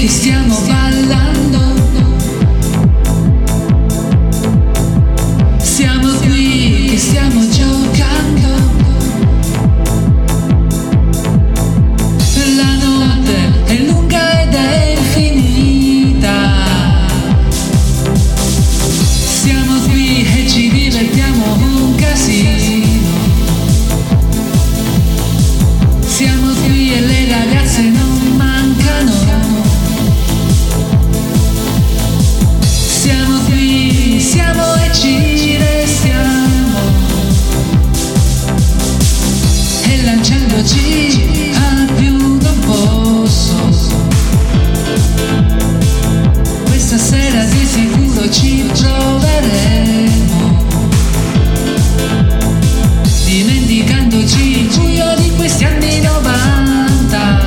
que se amou Oggi a più non posso. Questa sera di sicuro ci troveremo. Dimenticandoci il buio di questi anni 90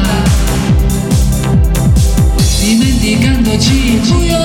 Dimenticandoci il buio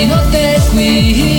qui